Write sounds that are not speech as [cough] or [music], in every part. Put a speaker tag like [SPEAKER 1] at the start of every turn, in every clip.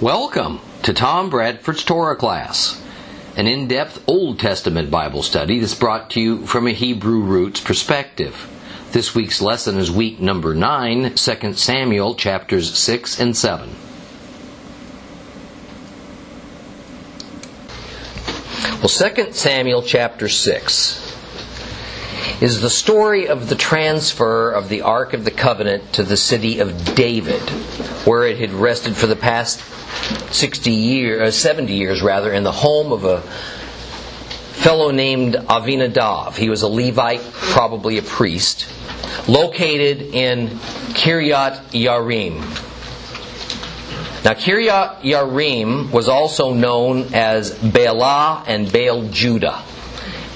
[SPEAKER 1] Welcome to Tom Bradford's Torah class, an in depth Old Testament Bible study that's brought to you from a Hebrew roots perspective. This week's lesson is week number 9, 2 Samuel chapters 6 and 7. Well, 2 Samuel chapter 6 is the story of the transfer of the Ark of the Covenant to the city of David, where it had rested for the past 60 years, uh, 70 years rather, in the home of a fellow named Avinadav. He was a Levite, probably a priest, located in Kiryat Yarim. Now, Kiryat Yarim was also known as Baalah and Baal Judah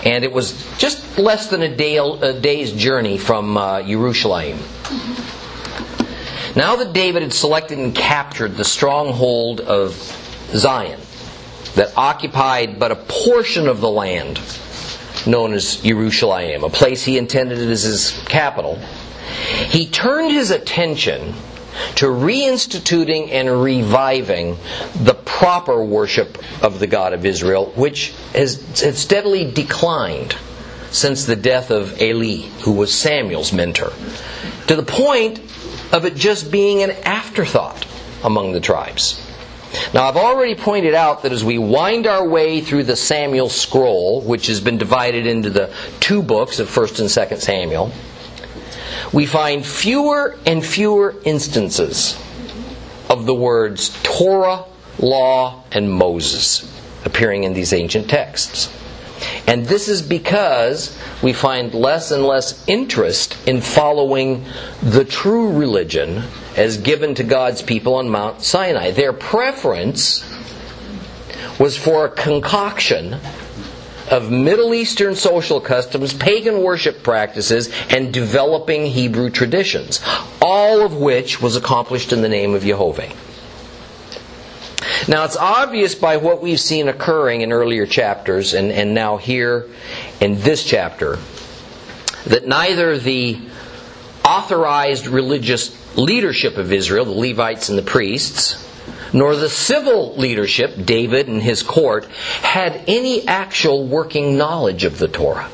[SPEAKER 1] and it was just less than a, day, a day's journey from uh, Jerusalem. Now that David had selected and captured the stronghold of Zion, that occupied but a portion of the land known as Jerusalem, a place he intended as his capital, he turned his attention to reinstituting and reviving the proper worship of the God of Israel, which has, has steadily declined since the death of Eli, who was Samuel's mentor, to the point of it just being an afterthought among the tribes. Now, I've already pointed out that as we wind our way through the Samuel scroll, which has been divided into the two books of 1st and 2nd Samuel, we find fewer and fewer instances of the words Torah, law, and Moses appearing in these ancient texts. And this is because we find less and less interest in following the true religion as given to God's people on Mount Sinai. Their preference was for a concoction of Middle Eastern social customs, pagan worship practices, and developing Hebrew traditions, all of which was accomplished in the name of Jehovah. Now, it's obvious by what we've seen occurring in earlier chapters and, and now here in this chapter that neither the authorized religious leadership of Israel, the Levites and the priests, nor the civil leadership, David and his court, had any actual working knowledge of the Torah.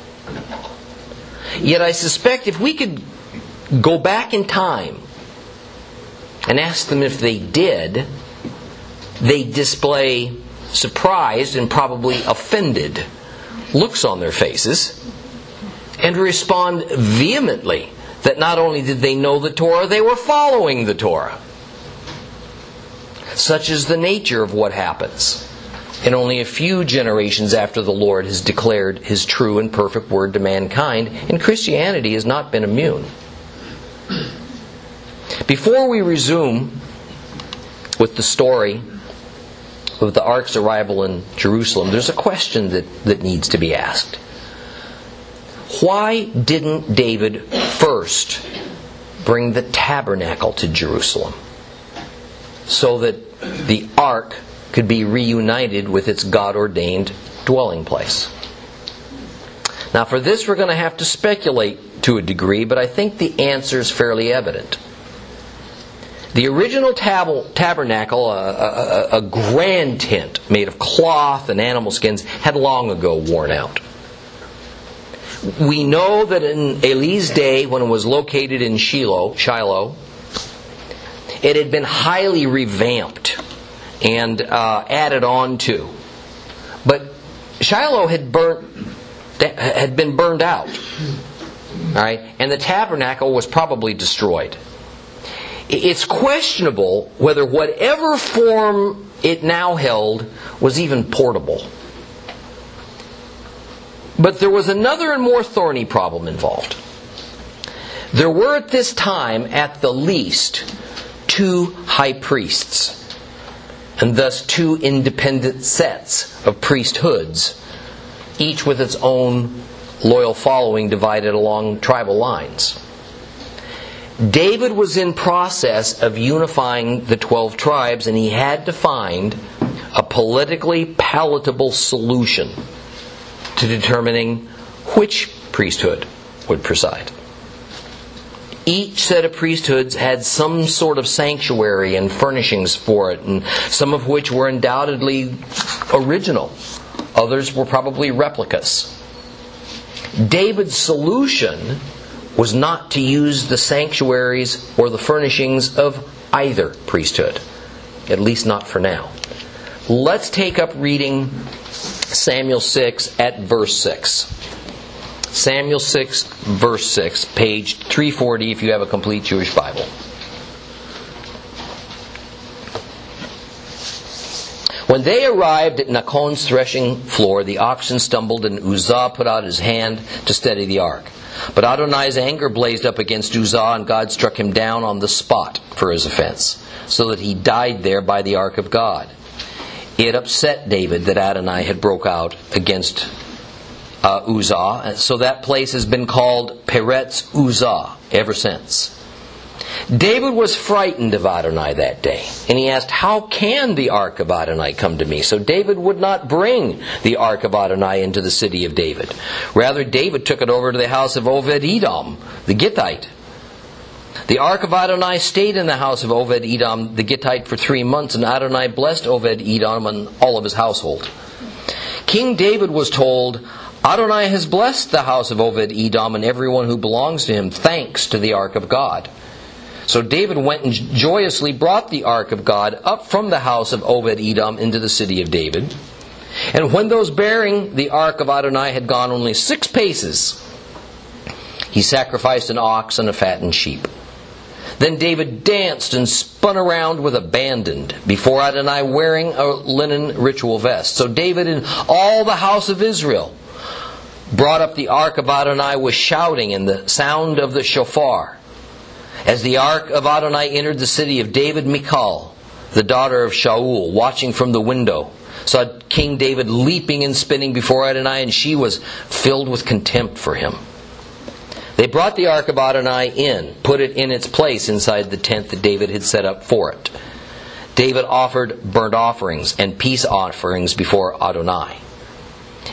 [SPEAKER 1] Yet I suspect if we could go back in time and ask them if they did, they display surprised and probably offended looks on their faces and respond vehemently that not only did they know the Torah, they were following the Torah. Such is the nature of what happens. And only a few generations after the Lord has declared his true and perfect word to mankind, and Christianity has not been immune. Before we resume with the story of the ark's arrival in Jerusalem, there's a question that, that needs to be asked. Why didn't David first bring the tabernacle to Jerusalem? So that the ark could be reunited with its God ordained dwelling place. Now, for this, we're going to have to speculate to a degree, but I think the answer is fairly evident. The original tab- tabernacle, a, a, a, grand tent made of cloth and animal skins, had long ago worn out. We know that in Eli's day, when it was located in Shiloh, Shiloh, it had been highly revamped and uh, added on to. But Shiloh had burnt had been burned out. Right, and the tabernacle was probably destroyed. It's questionable whether whatever form it now held was even portable. But there was another and more thorny problem involved. There were at this time, at the least, two high priests and thus two independent sets of priesthoods, each with its own loyal following divided along tribal lines. David was in process of unifying the 12 tribes and he had to find a politically palatable solution to determining which priesthood would preside. each set of priesthoods had some sort of sanctuary and furnishings for it, and some of which were undoubtedly original. Others were probably replicas. David's solution was not to use the sanctuaries or the furnishings of either priesthood, at least not for now. Let's take up reading Samuel 6 at verse 6. Samuel 6, verse 6, page 340 if you have a complete Jewish Bible. When they arrived at Nachon's threshing floor, the oxen stumbled, and Uzzah put out his hand to steady the ark. But Adonai's anger blazed up against Uzzah, and God struck him down on the spot for his offense, so that he died there by the ark of God. It upset David that Adonai had broke out against uh, Uzzah. So that place has been called Peretz Uzzah ever since. David was frightened of Adonai that day, and he asked, How can the ark of Adonai come to me? So David would not bring the ark of Adonai into the city of David. Rather, David took it over to the house of Oved Edom, the Gittite. The ark of Adonai stayed in the house of Oved Edom, the Gittite, for three months, and Adonai blessed Oved Edom and all of his household. King David was told, Adonai has blessed the house of Oved Edom and everyone who belongs to him, thanks to the ark of God. So David went and joyously brought the ark of God up from the house of Obed Edom into the city of David. And when those bearing the ark of Adonai had gone only six paces, he sacrificed an ox and a fattened sheep. Then David danced and spun around with abandon before Adonai wearing a linen ritual vest. So David and all the house of Israel brought up the ark of Adonai with shouting and the sound of the shofar. As the ark of Adonai entered the city of David, Michal, the daughter of Shaul, watching from the window, saw King David leaping and spinning before Adonai, and she was filled with contempt for him. They brought the ark of Adonai in, put it in its place inside the tent that David had set up for it. David offered burnt offerings and peace offerings before Adonai.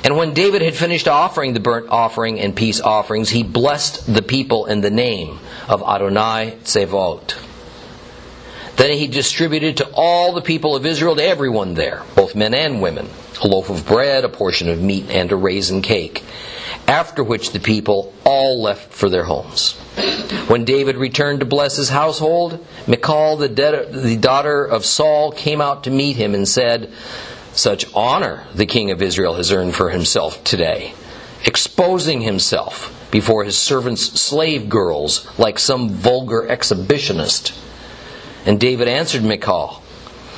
[SPEAKER 1] And when David had finished offering the burnt offering and peace offerings, he blessed the people in the name of Adonai Tsevaot. Then he distributed to all the people of Israel, to everyone there, both men and women, a loaf of bread, a portion of meat, and a raisin cake. After which the people all left for their homes. When David returned to bless his household, Michal, the, the daughter of Saul, came out to meet him and said, such honor the king of Israel has earned for himself today, exposing himself before his servants' slave girls like some vulgar exhibitionist. And David answered Michal,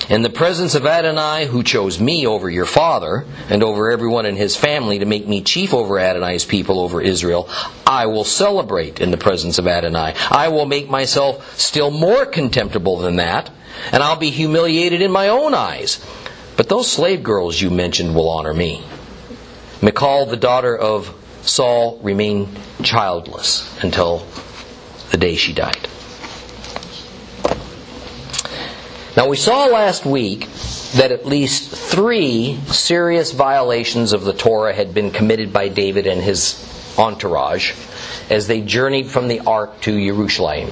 [SPEAKER 1] in the presence of Adonai, who chose me over your father and over everyone in his family to make me chief over Adonai's people over Israel, I will celebrate in the presence of Adonai. I will make myself still more contemptible than that, and I'll be humiliated in my own eyes. But those slave girls you mentioned will honor me. Michal, the daughter of Saul, remained childless until the day she died. Now, we saw last week that at least three serious violations of the Torah had been committed by David and his entourage as they journeyed from the ark to Jerusalem.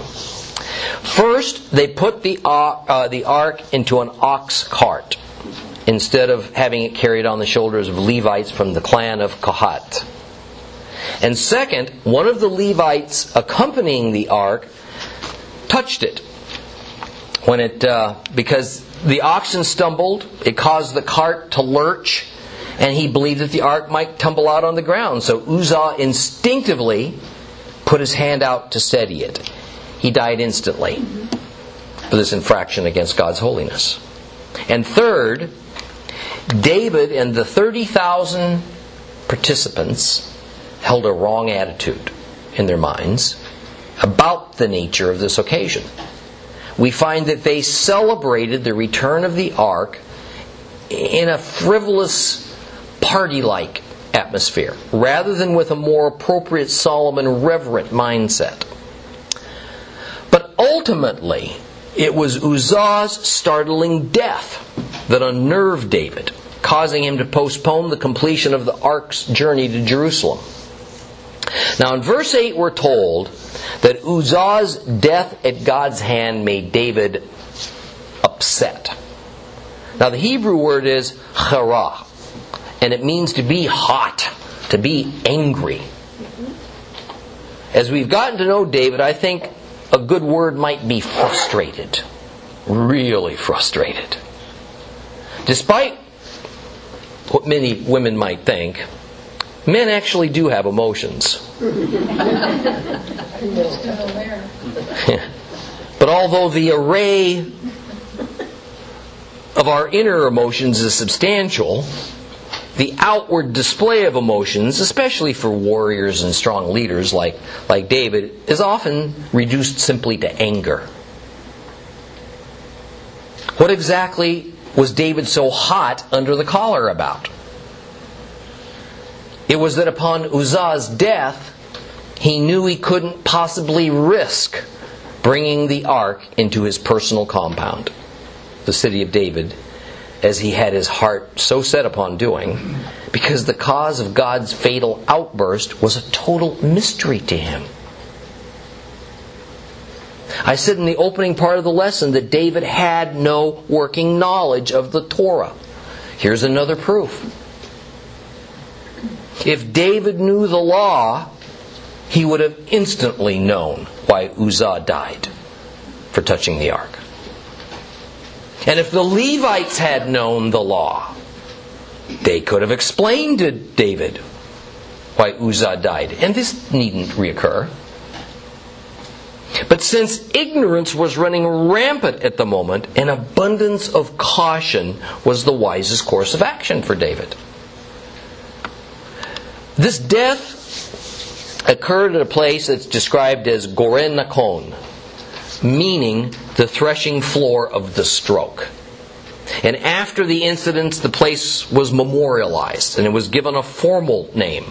[SPEAKER 1] First, they put the, uh, the ark into an ox cart instead of having it carried on the shoulders of Levites from the clan of Kohat. And second, one of the Levites accompanying the ark touched it when it uh, because the oxen stumbled, it caused the cart to lurch, and he believed that the ark might tumble out on the ground. So Uzzah instinctively put his hand out to steady it. He died instantly for this infraction against God's holiness. And third, David and the 30,000 participants held a wrong attitude in their minds about the nature of this occasion. We find that they celebrated the return of the ark in a frivolous, party like atmosphere, rather than with a more appropriate, solemn, and reverent mindset. But ultimately, it was Uzzah's startling death that unnerved David, causing him to postpone the completion of the ark's journey to Jerusalem. Now, in verse 8, we're told that Uzzah's death at God's hand made David upset. Now, the Hebrew word is chara, and it means to be hot, to be angry. As we've gotten to know David, I think a good word might be frustrated. Really frustrated. Despite what many women might think, men actually do have emotions. [laughs] but although the array of our inner emotions is substantial, the outward display of emotions, especially for warriors and strong leaders like, like David, is often reduced simply to anger. What exactly was David so hot under the collar about? It was that upon Uzzah's death, he knew he couldn't possibly risk bringing the ark into his personal compound, the city of David, as he had his heart so set upon doing, because the cause of God's fatal outburst was a total mystery to him. I said in the opening part of the lesson that David had no working knowledge of the Torah. Here's another proof. If David knew the law, he would have instantly known why Uzzah died for touching the ark. And if the Levites had known the law, they could have explained to David why Uzzah died. And this needn't reoccur. But since ignorance was running rampant at the moment, an abundance of caution was the wisest course of action for David. This death occurred at a place that's described as Goren Nachon, meaning the threshing floor of the stroke. And after the incidents, the place was memorialized and it was given a formal name,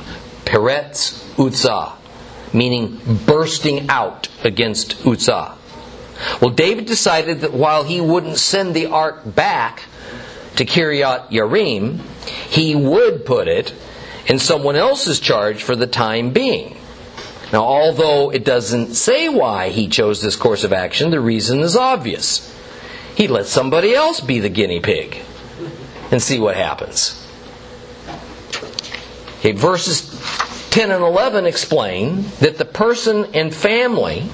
[SPEAKER 1] Peretz Uzzah, meaning bursting out against Uzzah. Well, David decided that while he wouldn't send the ark back to Kiryat Yarim, he would put it in someone else's charge for the time being. Now, although it doesn't say why he chose this course of action, the reason is obvious. He let somebody else be the guinea pig and see what happens. Okay, verses 10 and 11 explain that the person and family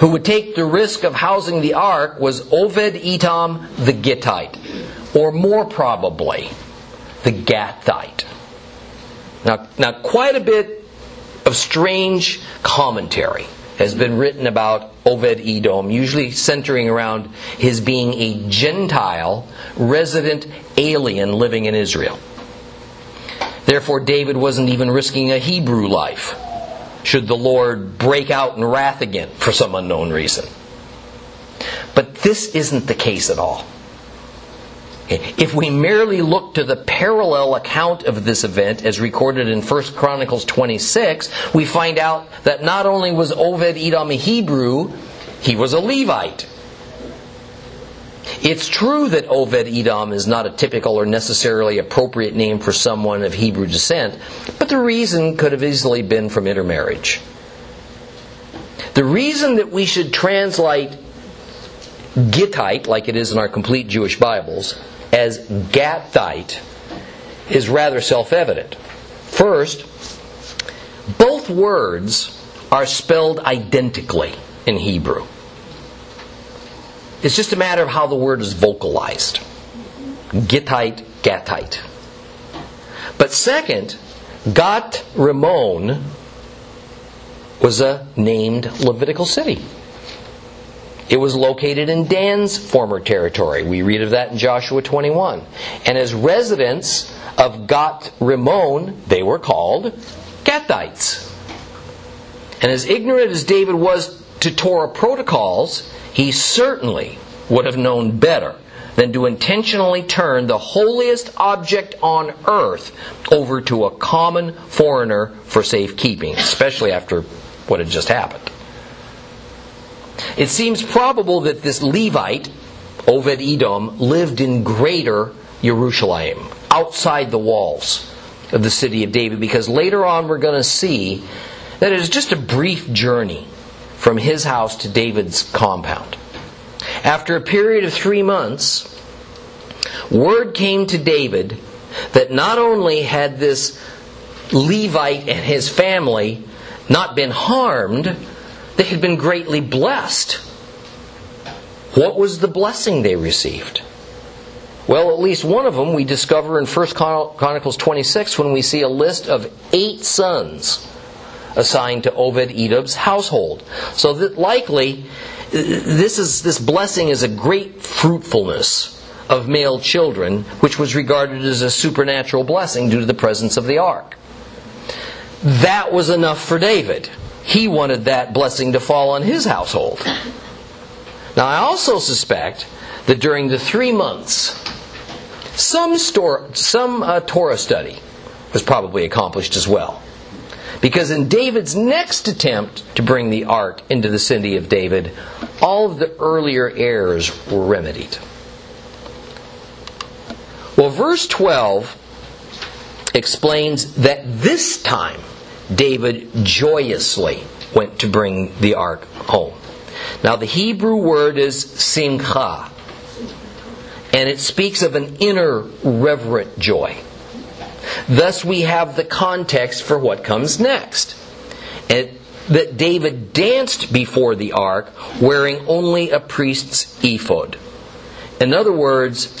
[SPEAKER 1] who would take the risk of housing the ark was Oved Edom the Gittite, or more probably, the Gathite. Now, now quite a bit of strange commentary has been written about Oved Edom, usually centering around his being a Gentile, resident alien living in Israel. Therefore, David wasn't even risking a Hebrew life should the Lord break out in wrath again for some unknown reason. But this isn't the case at all. If we merely look to the parallel account of this event as recorded in 1 Chronicles 26, we find out that not only was Oved Edom a Hebrew, he was a Levite. It's true that Oved Edom is not a typical or necessarily appropriate name for someone of Hebrew descent, but the reason could have easily been from intermarriage. The reason that we should translate Gittite, like it is in our complete Jewish Bibles, as Gathite is rather self evident. First, both words are spelled identically in Hebrew. It's just a matter of how the word is vocalized. Gittite, Gathite. But second, Gat Rimmon was a named Levitical city. It was located in Dan's former territory. We read of that in Joshua 21. And as residents of Gat Rimmon, they were called Gathites. And as ignorant as David was to Torah protocols, he certainly would have known better than to intentionally turn the holiest object on earth over to a common foreigner for safekeeping, especially after what had just happened. It seems probable that this Levite, Oved Edom, lived in greater Jerusalem, outside the walls, of the city of David because later on we're going to see that it is just a brief journey from his house to David's compound. After a period of three months, word came to David that not only had this Levite and his family not been harmed, they had been greatly blessed. What was the blessing they received? Well, at least one of them we discover in 1 Chronicles 26 when we see a list of eight sons assigned to Obed Edom's household. So that likely this is this blessing is a great fruitfulness of male children, which was regarded as a supernatural blessing due to the presence of the ark. That was enough for David. He wanted that blessing to fall on his household. Now, I also suspect that during the three months, some, store, some uh, Torah study was probably accomplished as well. Because in David's next attempt to bring the ark into the city of David, all of the earlier errors were remedied. Well, verse 12 explains that this time David joyously went to bring the ark home. Now, the Hebrew word is simcha, and it speaks of an inner reverent joy. Thus, we have the context for what comes next. And that David danced before the ark wearing only a priest's ephod. In other words,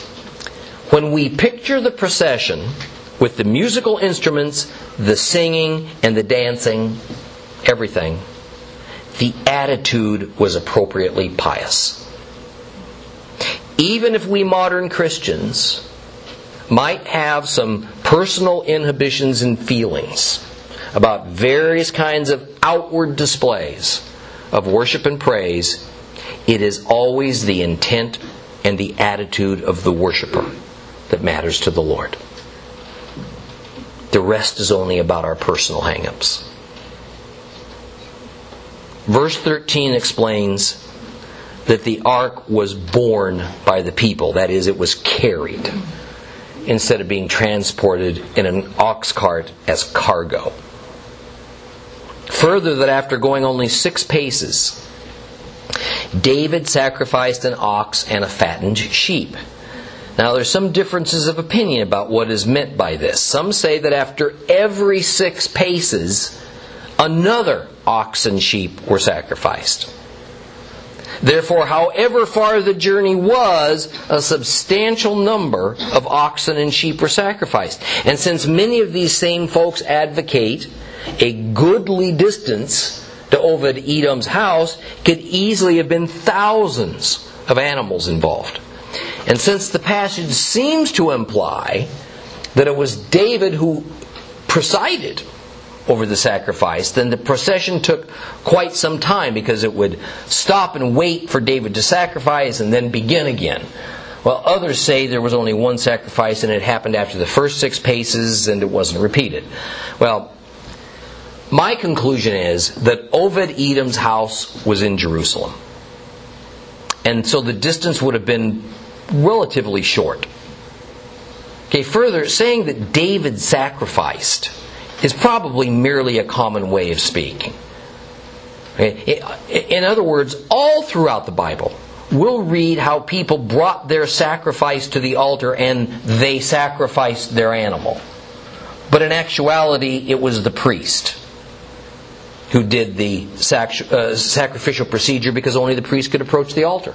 [SPEAKER 1] when we picture the procession with the musical instruments, the singing, and the dancing, everything, the attitude was appropriately pious. Even if we modern Christians might have some personal inhibitions and feelings about various kinds of outward displays of worship and praise, it is always the intent and the attitude of the worshiper that matters to the Lord. The rest is only about our personal hangups. Verse 13 explains that the ark was borne by the people, that is, it was carried instead of being transported in an ox cart as cargo. Further, that after going only six paces, David sacrificed an ox and a fattened sheep. Now, there's some differences of opinion about what is meant by this. Some say that after every six paces, another ox and sheep were sacrificed. Therefore, however far the journey was, a substantial number of oxen and sheep were sacrificed. And since many of these same folks advocate a goodly distance to Oved Edom's house, could easily have been thousands of animals involved. And since the passage seems to imply that it was David who presided over the sacrifice, then the procession took quite some time because it would stop and wait for David to sacrifice and then begin again. Well, others say there was only one sacrifice and it happened after the first six paces and it wasn't repeated. Well, my conclusion is that Obed Edom's house was in Jerusalem. And so the distance would have been relatively short. Okay, further, saying that David sacrificed is probably merely a common way of speaking. In other words, all throughout the Bible, we'll read how people brought their sacrifice to the altar and they sacrificed their animal. But in actuality, it was the priest who did the uh, sacrificial procedure because only the priest could approach the altar.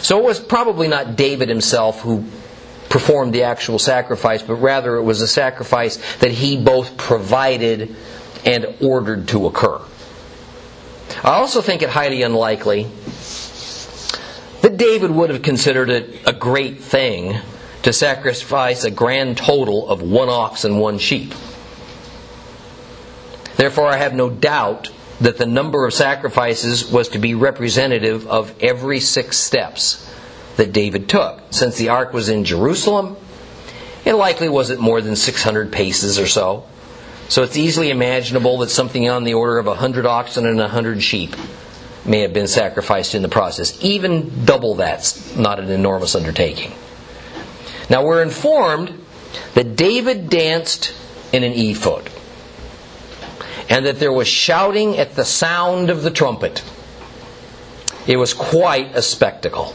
[SPEAKER 1] So it was probably not David himself who performed the actual sacrifice, but rather it was a sacrifice that he both provided and ordered to occur. I also think it highly unlikely that David would have considered it a great thing to sacrifice a grand total of one ox and one sheep. Therefore, I have no doubt that the number of sacrifices was to be representative of every six steps that David took. Since the ark was in Jerusalem, it likely wasn't more than 600 paces or so. So it's easily imaginable that something on the order of 100 oxen and 100 sheep may have been sacrificed in the process. Even double that's not an enormous undertaking. Now we're informed that David danced in an ephod, and that there was shouting at the sound of the trumpet. It was quite a spectacle.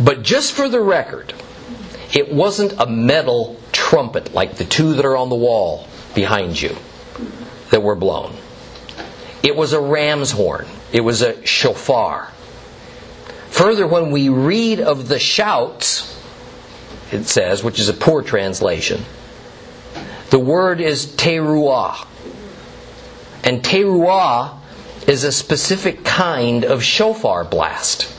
[SPEAKER 1] But just for the record, it wasn't a metal trumpet like the two that are on the wall behind you that were blown. It was a ram's horn. It was a shofar. Further, when we read of the shouts, it says, which is a poor translation, the word is teruah. And teruah is a specific kind of shofar blast.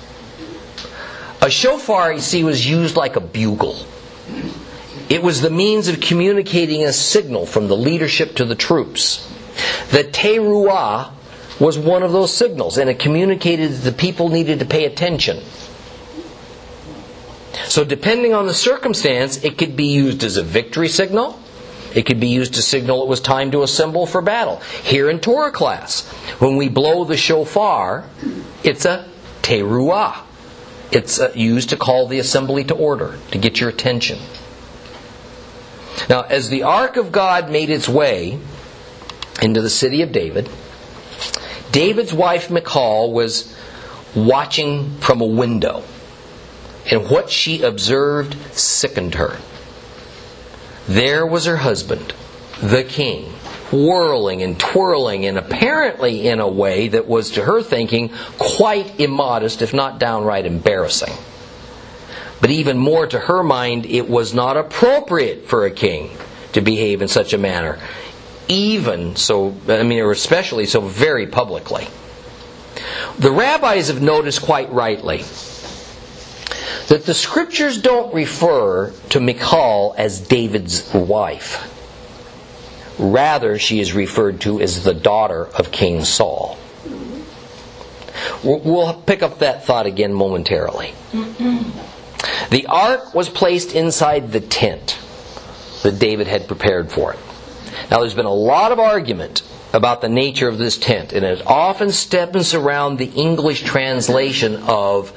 [SPEAKER 1] Uh, a shofar, you see, was used like a bugle. It was the means of communicating a signal from the leadership to the troops. The teruah was one of those signals, and it communicated that the people needed to pay attention. So, depending on the circumstance, it could be used as a victory signal. It could be used to signal it was time to assemble for battle. Here in Torah class, when we blow the shofar, it's a teruah. It's uh, used to call the assembly to order, to get your attention. Now, as the ark of God made its way into the city of David, David's wife Michal was watching from a window, and what she observed sickened her. There was her husband, the king, whirling and twirling, and apparently in a way that was, to her thinking, quite immodest, if not downright embarrassing. But even more to her mind, it was not appropriate for a king to behave in such a manner, even so, I mean, or especially so very publicly. The rabbis have noticed quite rightly that the scriptures don't refer to Michal as David's wife. Rather, she is referred to as the daughter of King Saul. We'll pick up that thought again momentarily. The ark was placed inside the tent that David had prepared for it. Now, there's been a lot of argument about the nature of this tent, and it often stems around the English translation of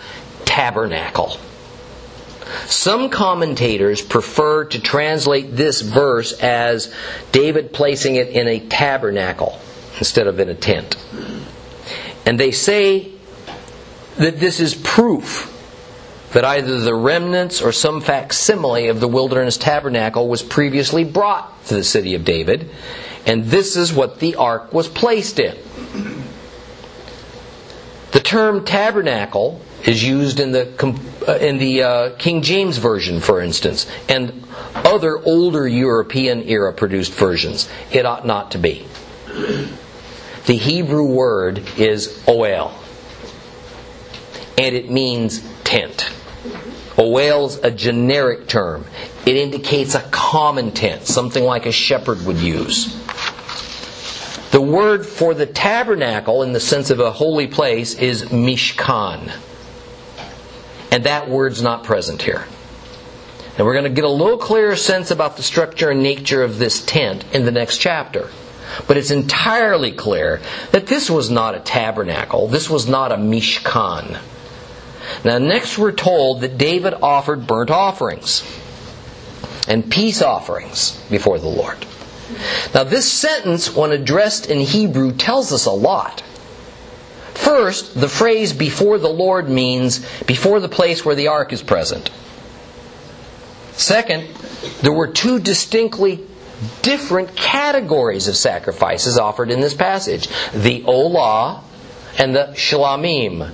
[SPEAKER 1] tabernacle. Some commentators prefer to translate this verse as David placing it in a tabernacle instead of in a tent. And they say that this is proof that either the remnants or some facsimile of the wilderness tabernacle was previously brought to the city of David, and this is what the ark was placed in. The term tabernacle is used in the in the uh, King James version, for instance, and other older European era produced versions. It ought not to be. The Hebrew word is ohel, and it means tent. Ohel's a generic term. It indicates a common tent, something like a shepherd would use. The word for the tabernacle, in the sense of a holy place, is mishkan. And that word's not present here. And we're going to get a little clearer sense about the structure and nature of this tent in the next chapter. But it's entirely clear that this was not a tabernacle. This was not a mishkan. Now, next we're told that David offered burnt offerings and peace offerings before the Lord. Now, this sentence, when addressed in Hebrew, tells us a lot. First, the phrase before the Lord means before the place where the ark is present. Second, there were two distinctly different categories of sacrifices offered in this passage the Olah and the Shlamim.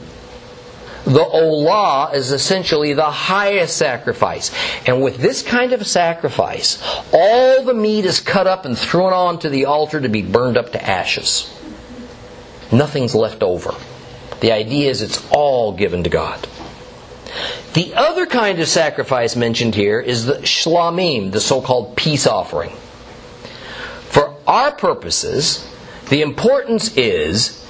[SPEAKER 1] The Olah is essentially the highest sacrifice. And with this kind of sacrifice, all the meat is cut up and thrown onto the altar to be burned up to ashes. Nothing's left over. The idea is it's all given to God. The other kind of sacrifice mentioned here is the shlamim, the so called peace offering. For our purposes, the importance is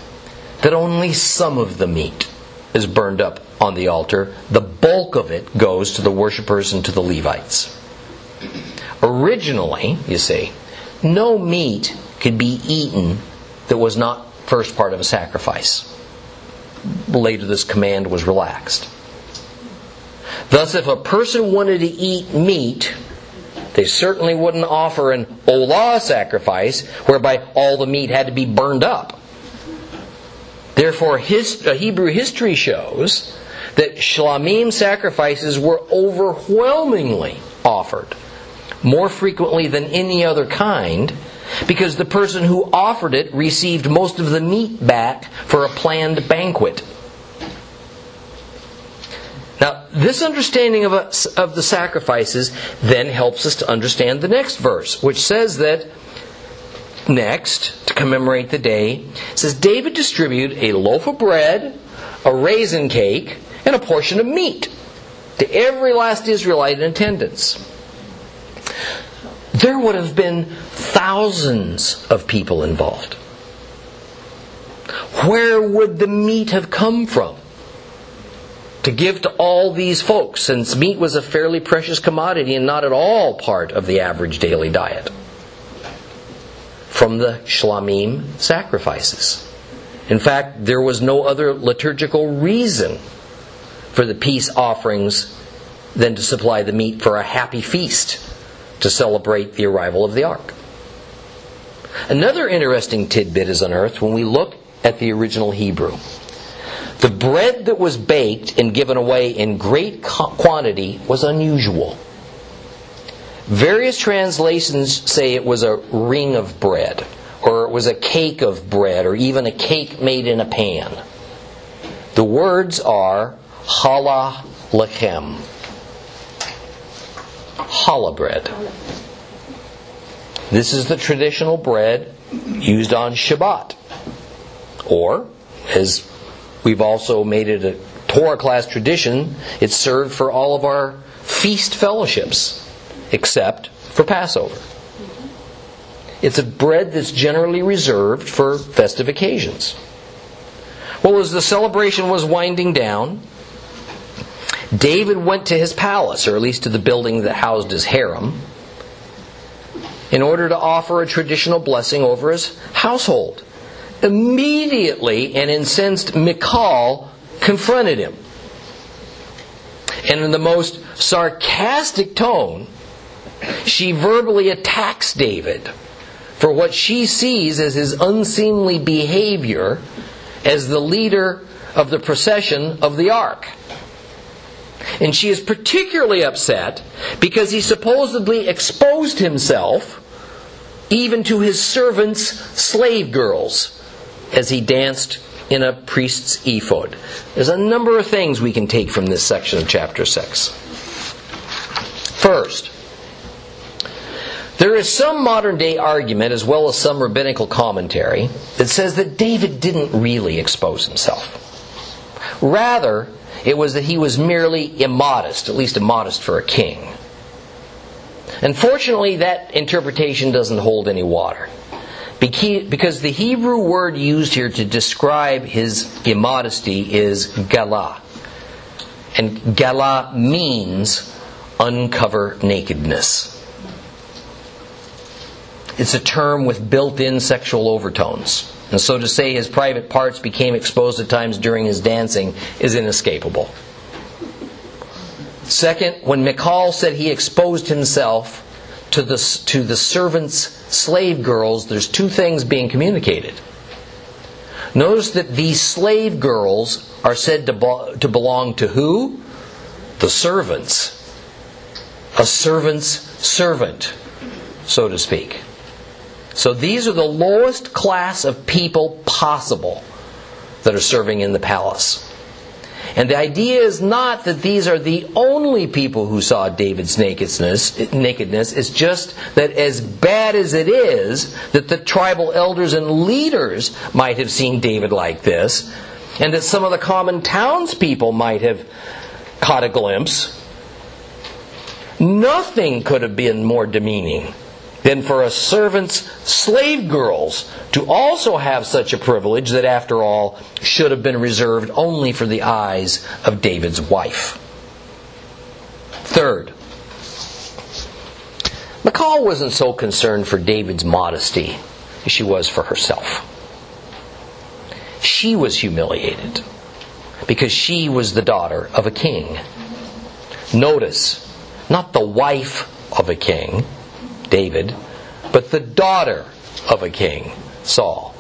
[SPEAKER 1] that only some of the meat is burned up on the altar. The bulk of it goes to the worshippers and to the Levites. Originally, you see, no meat could be eaten that was not first part of a sacrifice. Later, this command was relaxed. Thus, if a person wanted to eat meat, they certainly wouldn't offer an olah sacrifice whereby all the meat had to be burned up. Therefore, his, uh, Hebrew history shows that shlamim sacrifices were overwhelmingly offered, more frequently than any other kind, because the person who offered it received most of the meat back for a planned banquet. Now, this understanding of, of the sacrifices then helps us to understand the next verse, which says that next, to commemorate the day, says David distributed a loaf of bread, a raisin cake, and a portion of meat to every last Israelite in attendance. There would have been thousands of people involved. Where would the meat have come from? To give to all these folks, since meat was a fairly precious commodity and not at all part of the average daily diet. From the shlamim sacrifices. In fact, there was no other liturgical reason for the peace offerings than to supply the meat for a happy feast to celebrate the arrival of the ark. Another interesting tidbit is unearthed when we look at the original Hebrew. The bread that was baked and given away in great quantity was unusual. Various translations say it was a ring of bread, or it was a cake of bread, or even a cake made in a pan. The words are challah lechem. Challah bread. This is the traditional bread used on Shabbat. Or, as we've also made it a Torah class tradition, it's served for all of our feast fellowships, except for Passover. It's a bread that's generally reserved for festive occasions. Well, as the celebration was winding down, David went to his palace, or at least to the building that housed his harem, in order to offer a traditional blessing over his household. Immediately, an incensed Michal confronted him. And in the most sarcastic tone, she verbally attacks David for what she sees as his unseemly behavior as the leader of the procession of the ark. And she is particularly upset because he supposedly exposed himself even to his servants' slave girls as he danced in a priest's ephod. There's a number of things we can take from this section of chapter 6. First, there is some modern day argument, as well as some rabbinical commentary, that says that David didn't really expose himself. Rather, it was that he was merely immodest, at least immodest for a king. Unfortunately, that interpretation doesn't hold any water. Because the Hebrew word used here to describe his immodesty is gala. And gala means uncover nakedness. It's a term with built in sexual overtones. And so to say his private parts became exposed at times during his dancing is inescapable. Second, when Michal said he exposed himself to the, to the servants' slave girls, there's two things being communicated. Notice that these slave girls are said to, be, to belong to who? The servants. A servant's servant, so to speak. So these are the lowest class of people possible that are serving in the palace. And the idea is not that these are the only people who saw David's nakedness. Nakedness It's just that as bad as it is, that the tribal elders and leaders might have seen David like this, and that some of the common townspeople might have caught a glimpse. Nothing could have been more demeaning than for a servant's slave girls to also have such a privilege that, after all, should have been reserved only for the eyes of David's wife. Third, Michal wasn't so concerned for David's modesty as she was for herself. She was humiliated because she was the daughter of a king. Notice, not the wife of a king, David, but the daughter of a king, Saul.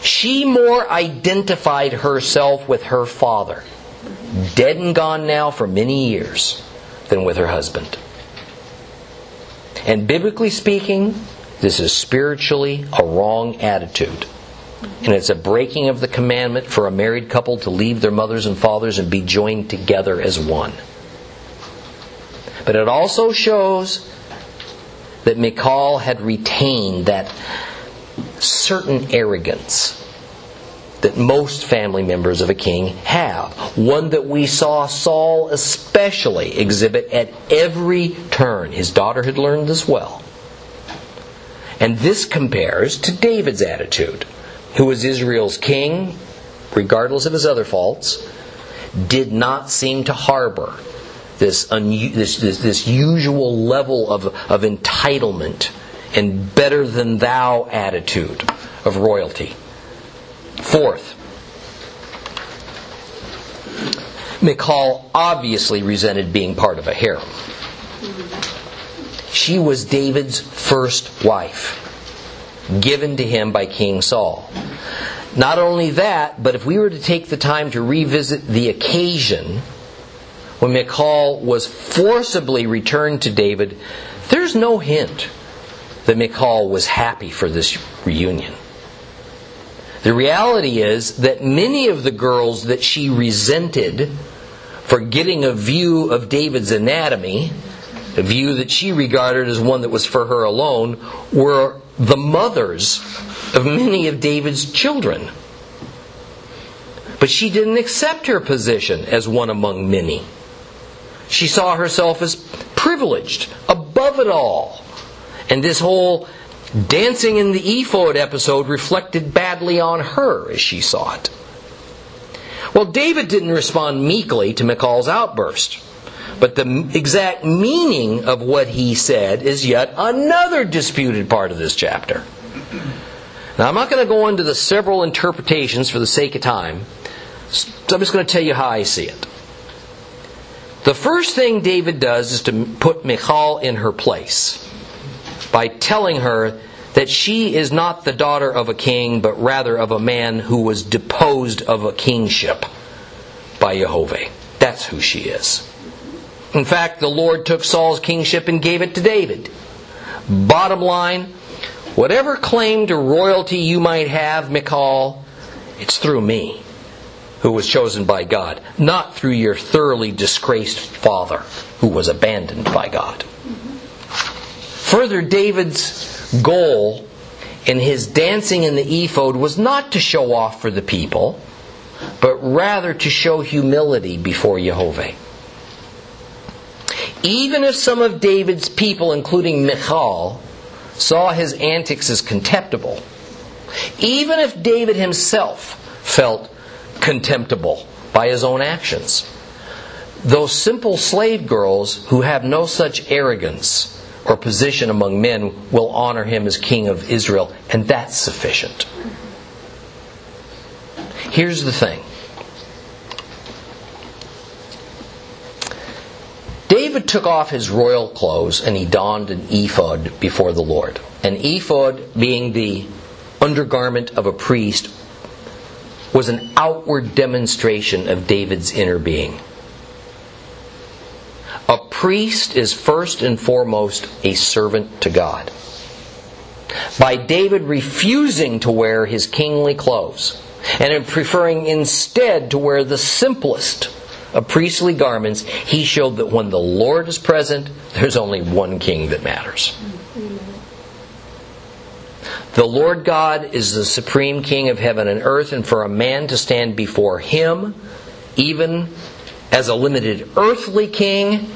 [SPEAKER 1] She more identified herself with her father, dead and gone now for many years, than with her husband. And biblically speaking, this is spiritually a wrong attitude. And it's a breaking of the commandment for a married couple to leave their mothers and fathers and be joined together as one. But it also shows that Michal had retained that certain arrogance that most family members of a king have. One that we saw Saul especially exhibit at every turn. His daughter had learned this well. And this compares to David's attitude, who was Israel's king, regardless of his other faults, did not seem to harbor this, this, this, this usual level of, of entitlement and better than thou attitude of royalty. Fourth, Michal obviously resented being part of a harem. She was David's first wife, given to him by King Saul. Not only that, but if we were to take the time to revisit the occasion when Michal was forcibly returned to David, there's no hint that Michal was happy for this reunion. The reality is that many of the girls that she resented for getting a view of David's anatomy, a view that she regarded as one that was for her alone, were the mothers of many of David's children. But she didn't accept her position as one among many. She saw herself as privileged, above it all. And this whole dancing in the ephod episode reflected badly on her as she saw it. Well, David didn't respond meekly to Michal's outburst. But the exact meaning of what he said is yet another disputed part of this chapter. Now, I'm not going to go into the several interpretations for the sake of time, so I'm just going to tell you how I see it. The first thing David does is to put Michal in her place by telling her that she is not the daughter of a king, but rather of a man who was deposed of a kingship by Jehovah. That's who she is. In fact, the Lord took Saul's kingship and gave it to David. Bottom line, whatever claim to royalty you might have, Michal, it's through me who was chosen by God, not through your thoroughly disgraced father who was abandoned by God. Further, David's goal in his dancing in the ephod was not to show off for the people, but rather to show humility before Jehovah. Even if some of David's people, including Michal, saw his antics as contemptible, even if David himself felt contemptible by his own actions. Those simple slave girls who have no such arrogance or position among men will honor him as king of Israel, and that's sufficient. Here's the thing David took off his royal clothes and he donned an ephod before the Lord. An ephod, being the undergarment of a priest, was an outward demonstration of David's inner being. A priest is first and foremost a servant to God. By David refusing to wear his kingly clothes and in preferring instead to wear the simplest of priestly garments, he showed that when the Lord is present, there's only one king that matters. The Lord God is the supreme King of heaven and earth, and for a man to stand before him, even as a limited earthly king,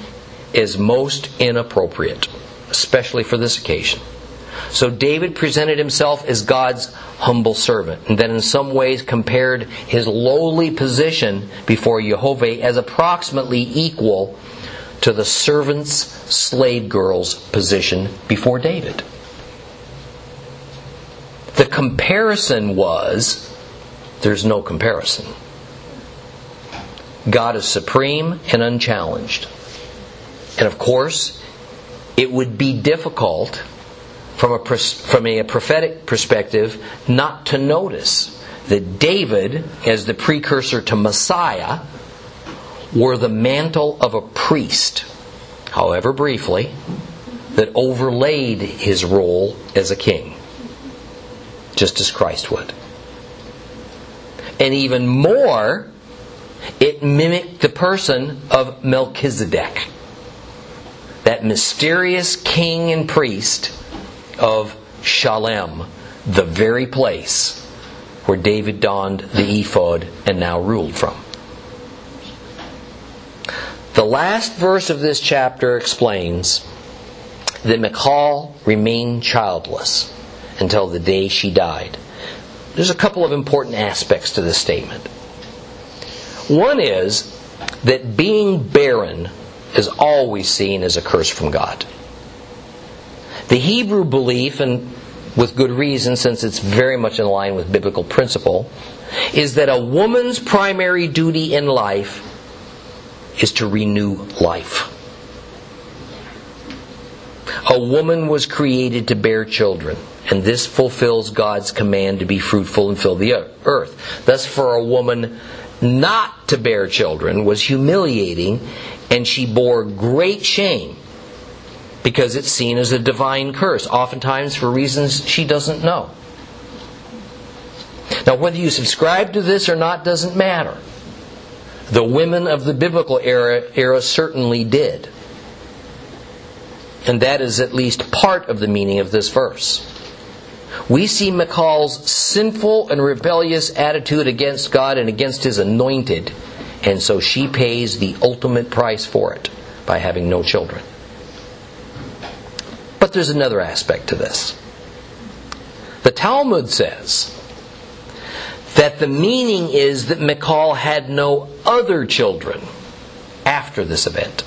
[SPEAKER 1] is most inappropriate, especially for this occasion. So David presented himself as God's humble servant, and then in some ways compared his lowly position before Jehovah as approximately equal to the servant's slave girl's position before David. The comparison was there's no comparison. God is supreme and unchallenged. And of course, it would be difficult from a, from a prophetic perspective not to notice that David, as the precursor to Messiah, wore the mantle of a priest, however briefly, that overlaid his role as a king, just as Christ would. And even more, it mimicked the person of Melchizedek, that mysterious king and priest of Shalem, the very place where David donned the ephod and now ruled from. The last verse of this chapter explains that Michal remained childless until the day she died. There's a couple of important aspects to this statement. One is that being barren is always seen as a curse from God. The Hebrew belief, and with good reason since it's very much in line with biblical principle, is that a woman's primary duty in life is to renew life. A woman was created to bear children, and this fulfills God's command to be fruitful and fill the earth. Thus, for a woman not to bear children was humiliating, and she bore great shame because it's seen as a divine curse, oftentimes for reasons she doesn't know. Now, whether you subscribe to this or not doesn't matter. The women of the biblical era, era certainly did. And that is at least part of the meaning of this verse. We see Michal's sinful and rebellious attitude against God and against his anointed, and so she pays the ultimate price for it by having no children. But there's another aspect to this. The Talmud says that the meaning is that Michal had no other children after this event.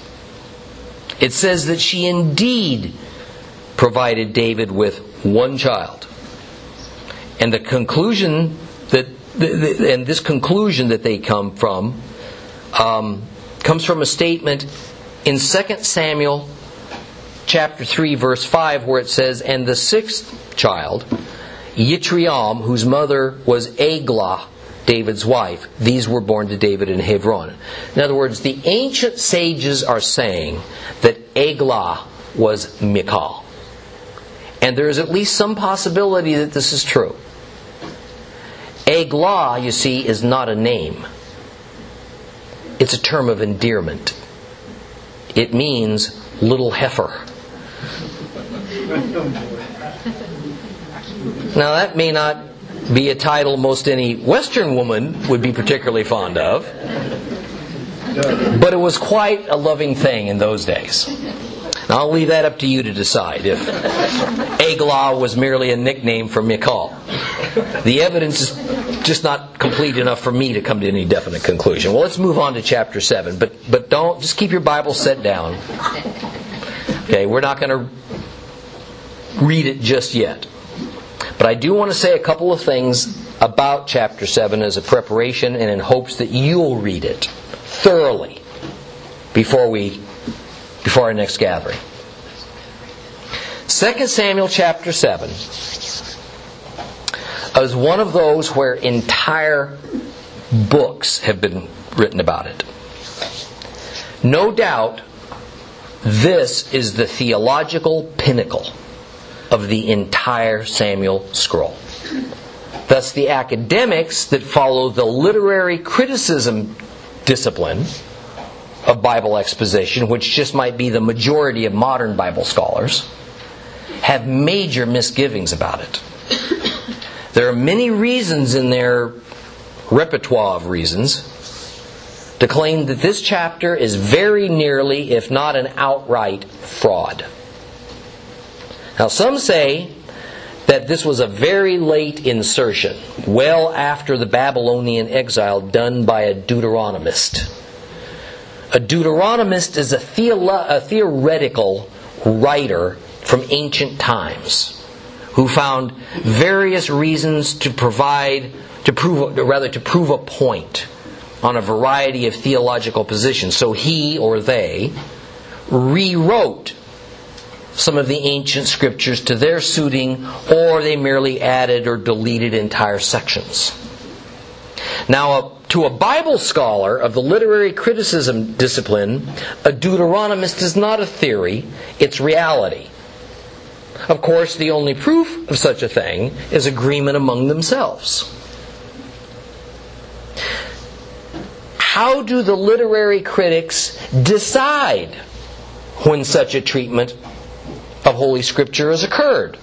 [SPEAKER 1] It says that she indeed provided David with one child. And the conclusion that, and this conclusion that they come from, um, comes from a statement in 2 Samuel chapter 3 verse 5 where it says, And the sixth child, Yitream, whose mother was Aglah, David's wife. These were born to David in Hebron. In other words, the ancient sages are saying that Aglah was Michal. And there is at least some possibility that this is true. Aglah, you see, is not a name. It's a term of endearment. It means little heifer. Now, that may not be a title most any Western woman would be particularly fond of. But it was quite a loving thing in those days. I'll leave that up to you to decide if Aglah was merely a nickname for Michal. The evidence is just not complete enough for me to come to any definite conclusion. Well, let's move on to chapter 7. But, but don't, just keep your Bible set down. Okay, we're not going to read it just yet. But I do want to say a couple of things about chapter 7 as a preparation and in hopes that you'll read it thoroughly before we before our next gathering. 2 Samuel chapter 7 is one of those where entire books have been written about it. No doubt this is the theological pinnacle of the entire Samuel scroll. Thus, the academics that follow the literary criticism discipline of Bible exposition, which just might be the majority of modern Bible scholars, have major misgivings about it. There are many reasons in their repertoire of reasons to claim that this chapter is very nearly, if not an outright, fraud. Now, some say that this was a very late insertion, well after the Babylonian exile done by a Deuteronomist. A Deuteronomist is a, theolo- a theoretical writer from ancient times who found various reasons to provide, to prove, rather, to prove a point on a variety of theological positions. So he or they rewrote some of the ancient scriptures to their suiting, or they merely added or deleted entire sections. Now, to a Bible scholar of the literary criticism discipline, a Deuteronomist is not a theory, it's reality. Of course, the only proof of such a thing is agreement among themselves. How do the literary critics decide when such a treatment of Holy Scripture has occurred?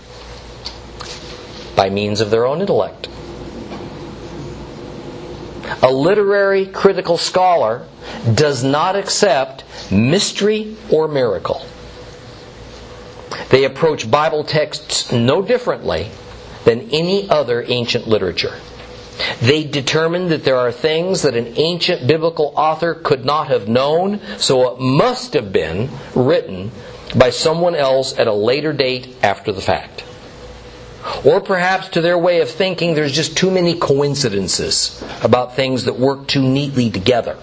[SPEAKER 1] By means of their own intellect. A literary critical scholar does not accept mystery or miracle. They approach Bible texts no differently than any other ancient literature. They determine that there are things that an ancient biblical author could not have known, so it must have been written by someone else at a later date after the fact. Or perhaps to their way of thinking, there's just too many coincidences about things that work too neatly together.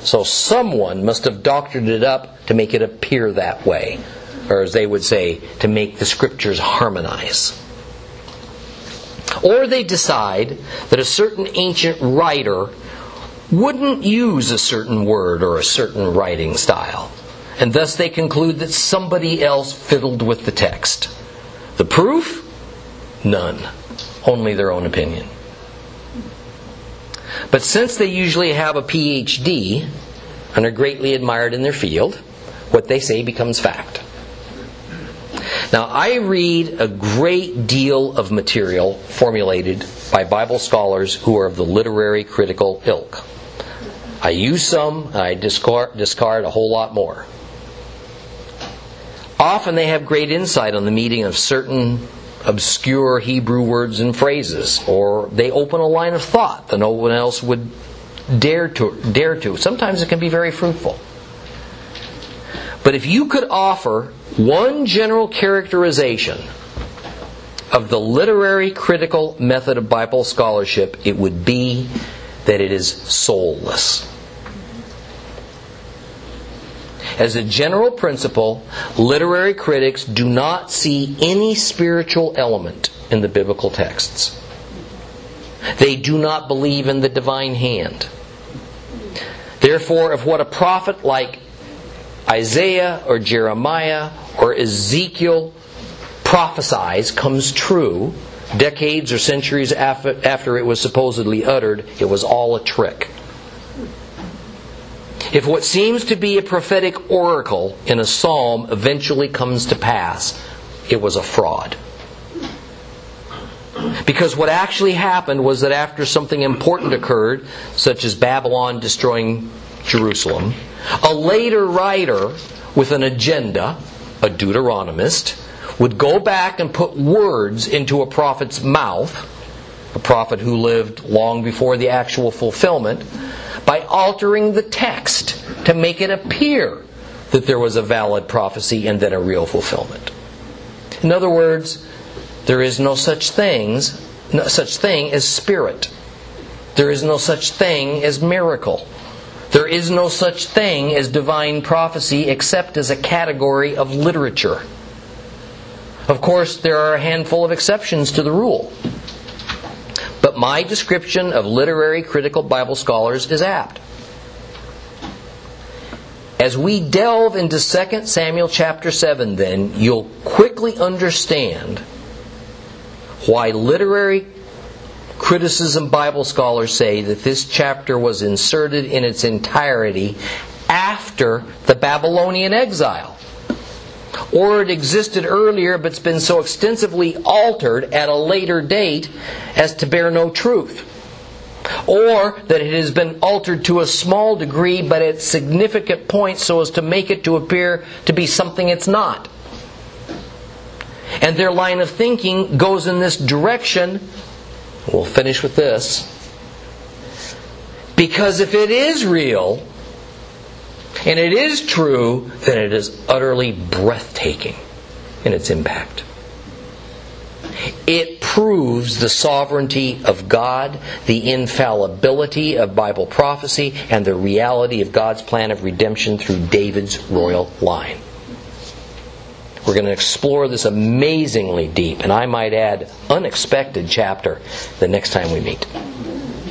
[SPEAKER 1] So someone must have doctored it up to make it appear that way. Or as they would say, to make the scriptures harmonize. Or they decide that a certain ancient writer wouldn't use a certain word or a certain writing style. And thus they conclude that somebody else fiddled with the text. The proof? None. Only their own opinion. But since they usually have a PhD and are greatly admired in their field, what they say becomes fact. Now, I read a great deal of material formulated by Bible scholars who are of the literary critical ilk. I use some, I discard, discard a whole lot more. Often they have great insight on the meaning of certain obscure Hebrew words and phrases, or they open a line of thought that no one else would dare to dare to. Sometimes it can be very fruitful. But if you could offer one general characterization of the literary critical method of Bible scholarship, it would be that it is soulless. As a general principle, literary critics do not see any spiritual element in the biblical texts. They do not believe in the divine hand. Therefore, if what a prophet like Isaiah or Jeremiah or Ezekiel prophesies comes true, decades or centuries after, it was supposedly uttered, it was all a trick. If what seems to be a prophetic oracle in a psalm eventually comes to pass, it was a fraud. Because what actually happened was that after something important occurred, such as Babylon destroying Jerusalem, a later writer with an agenda, a Deuteronomist, would go back and put words into a prophet's mouth, a prophet who lived long before the actual fulfillment, by altering the text to make it appear that there was a valid prophecy and then a real fulfillment. In other words, there is no such things, no such thing as spirit. There is no such thing as miracle. There is no such thing as divine prophecy except as a category of literature. Of course, there are a handful of exceptions to the rule. But my description of literary critical Bible scholars is apt. As we delve into 2 Samuel chapter 7, then, you'll quickly understand why literary criticism Bible scholars say that this chapter was inserted in its entirety after the Babylonian exile or it existed earlier but's been so extensively altered at a later date as to bear no truth. Or that it has been altered to a small degree but at significant points so as to make it to appear to be something it's not. And their line of thinking goes in this direction. We'll finish with this. Because if it is real, and it is true, then it is utterly breathtaking in its impact. It proves the sovereignty of God, the infallibility of Bible prophecy, and the reality of God's plan of redemption through David's royal line. We're going to explore this amazingly deep, and I might add, unexpected chapter the next time we meet.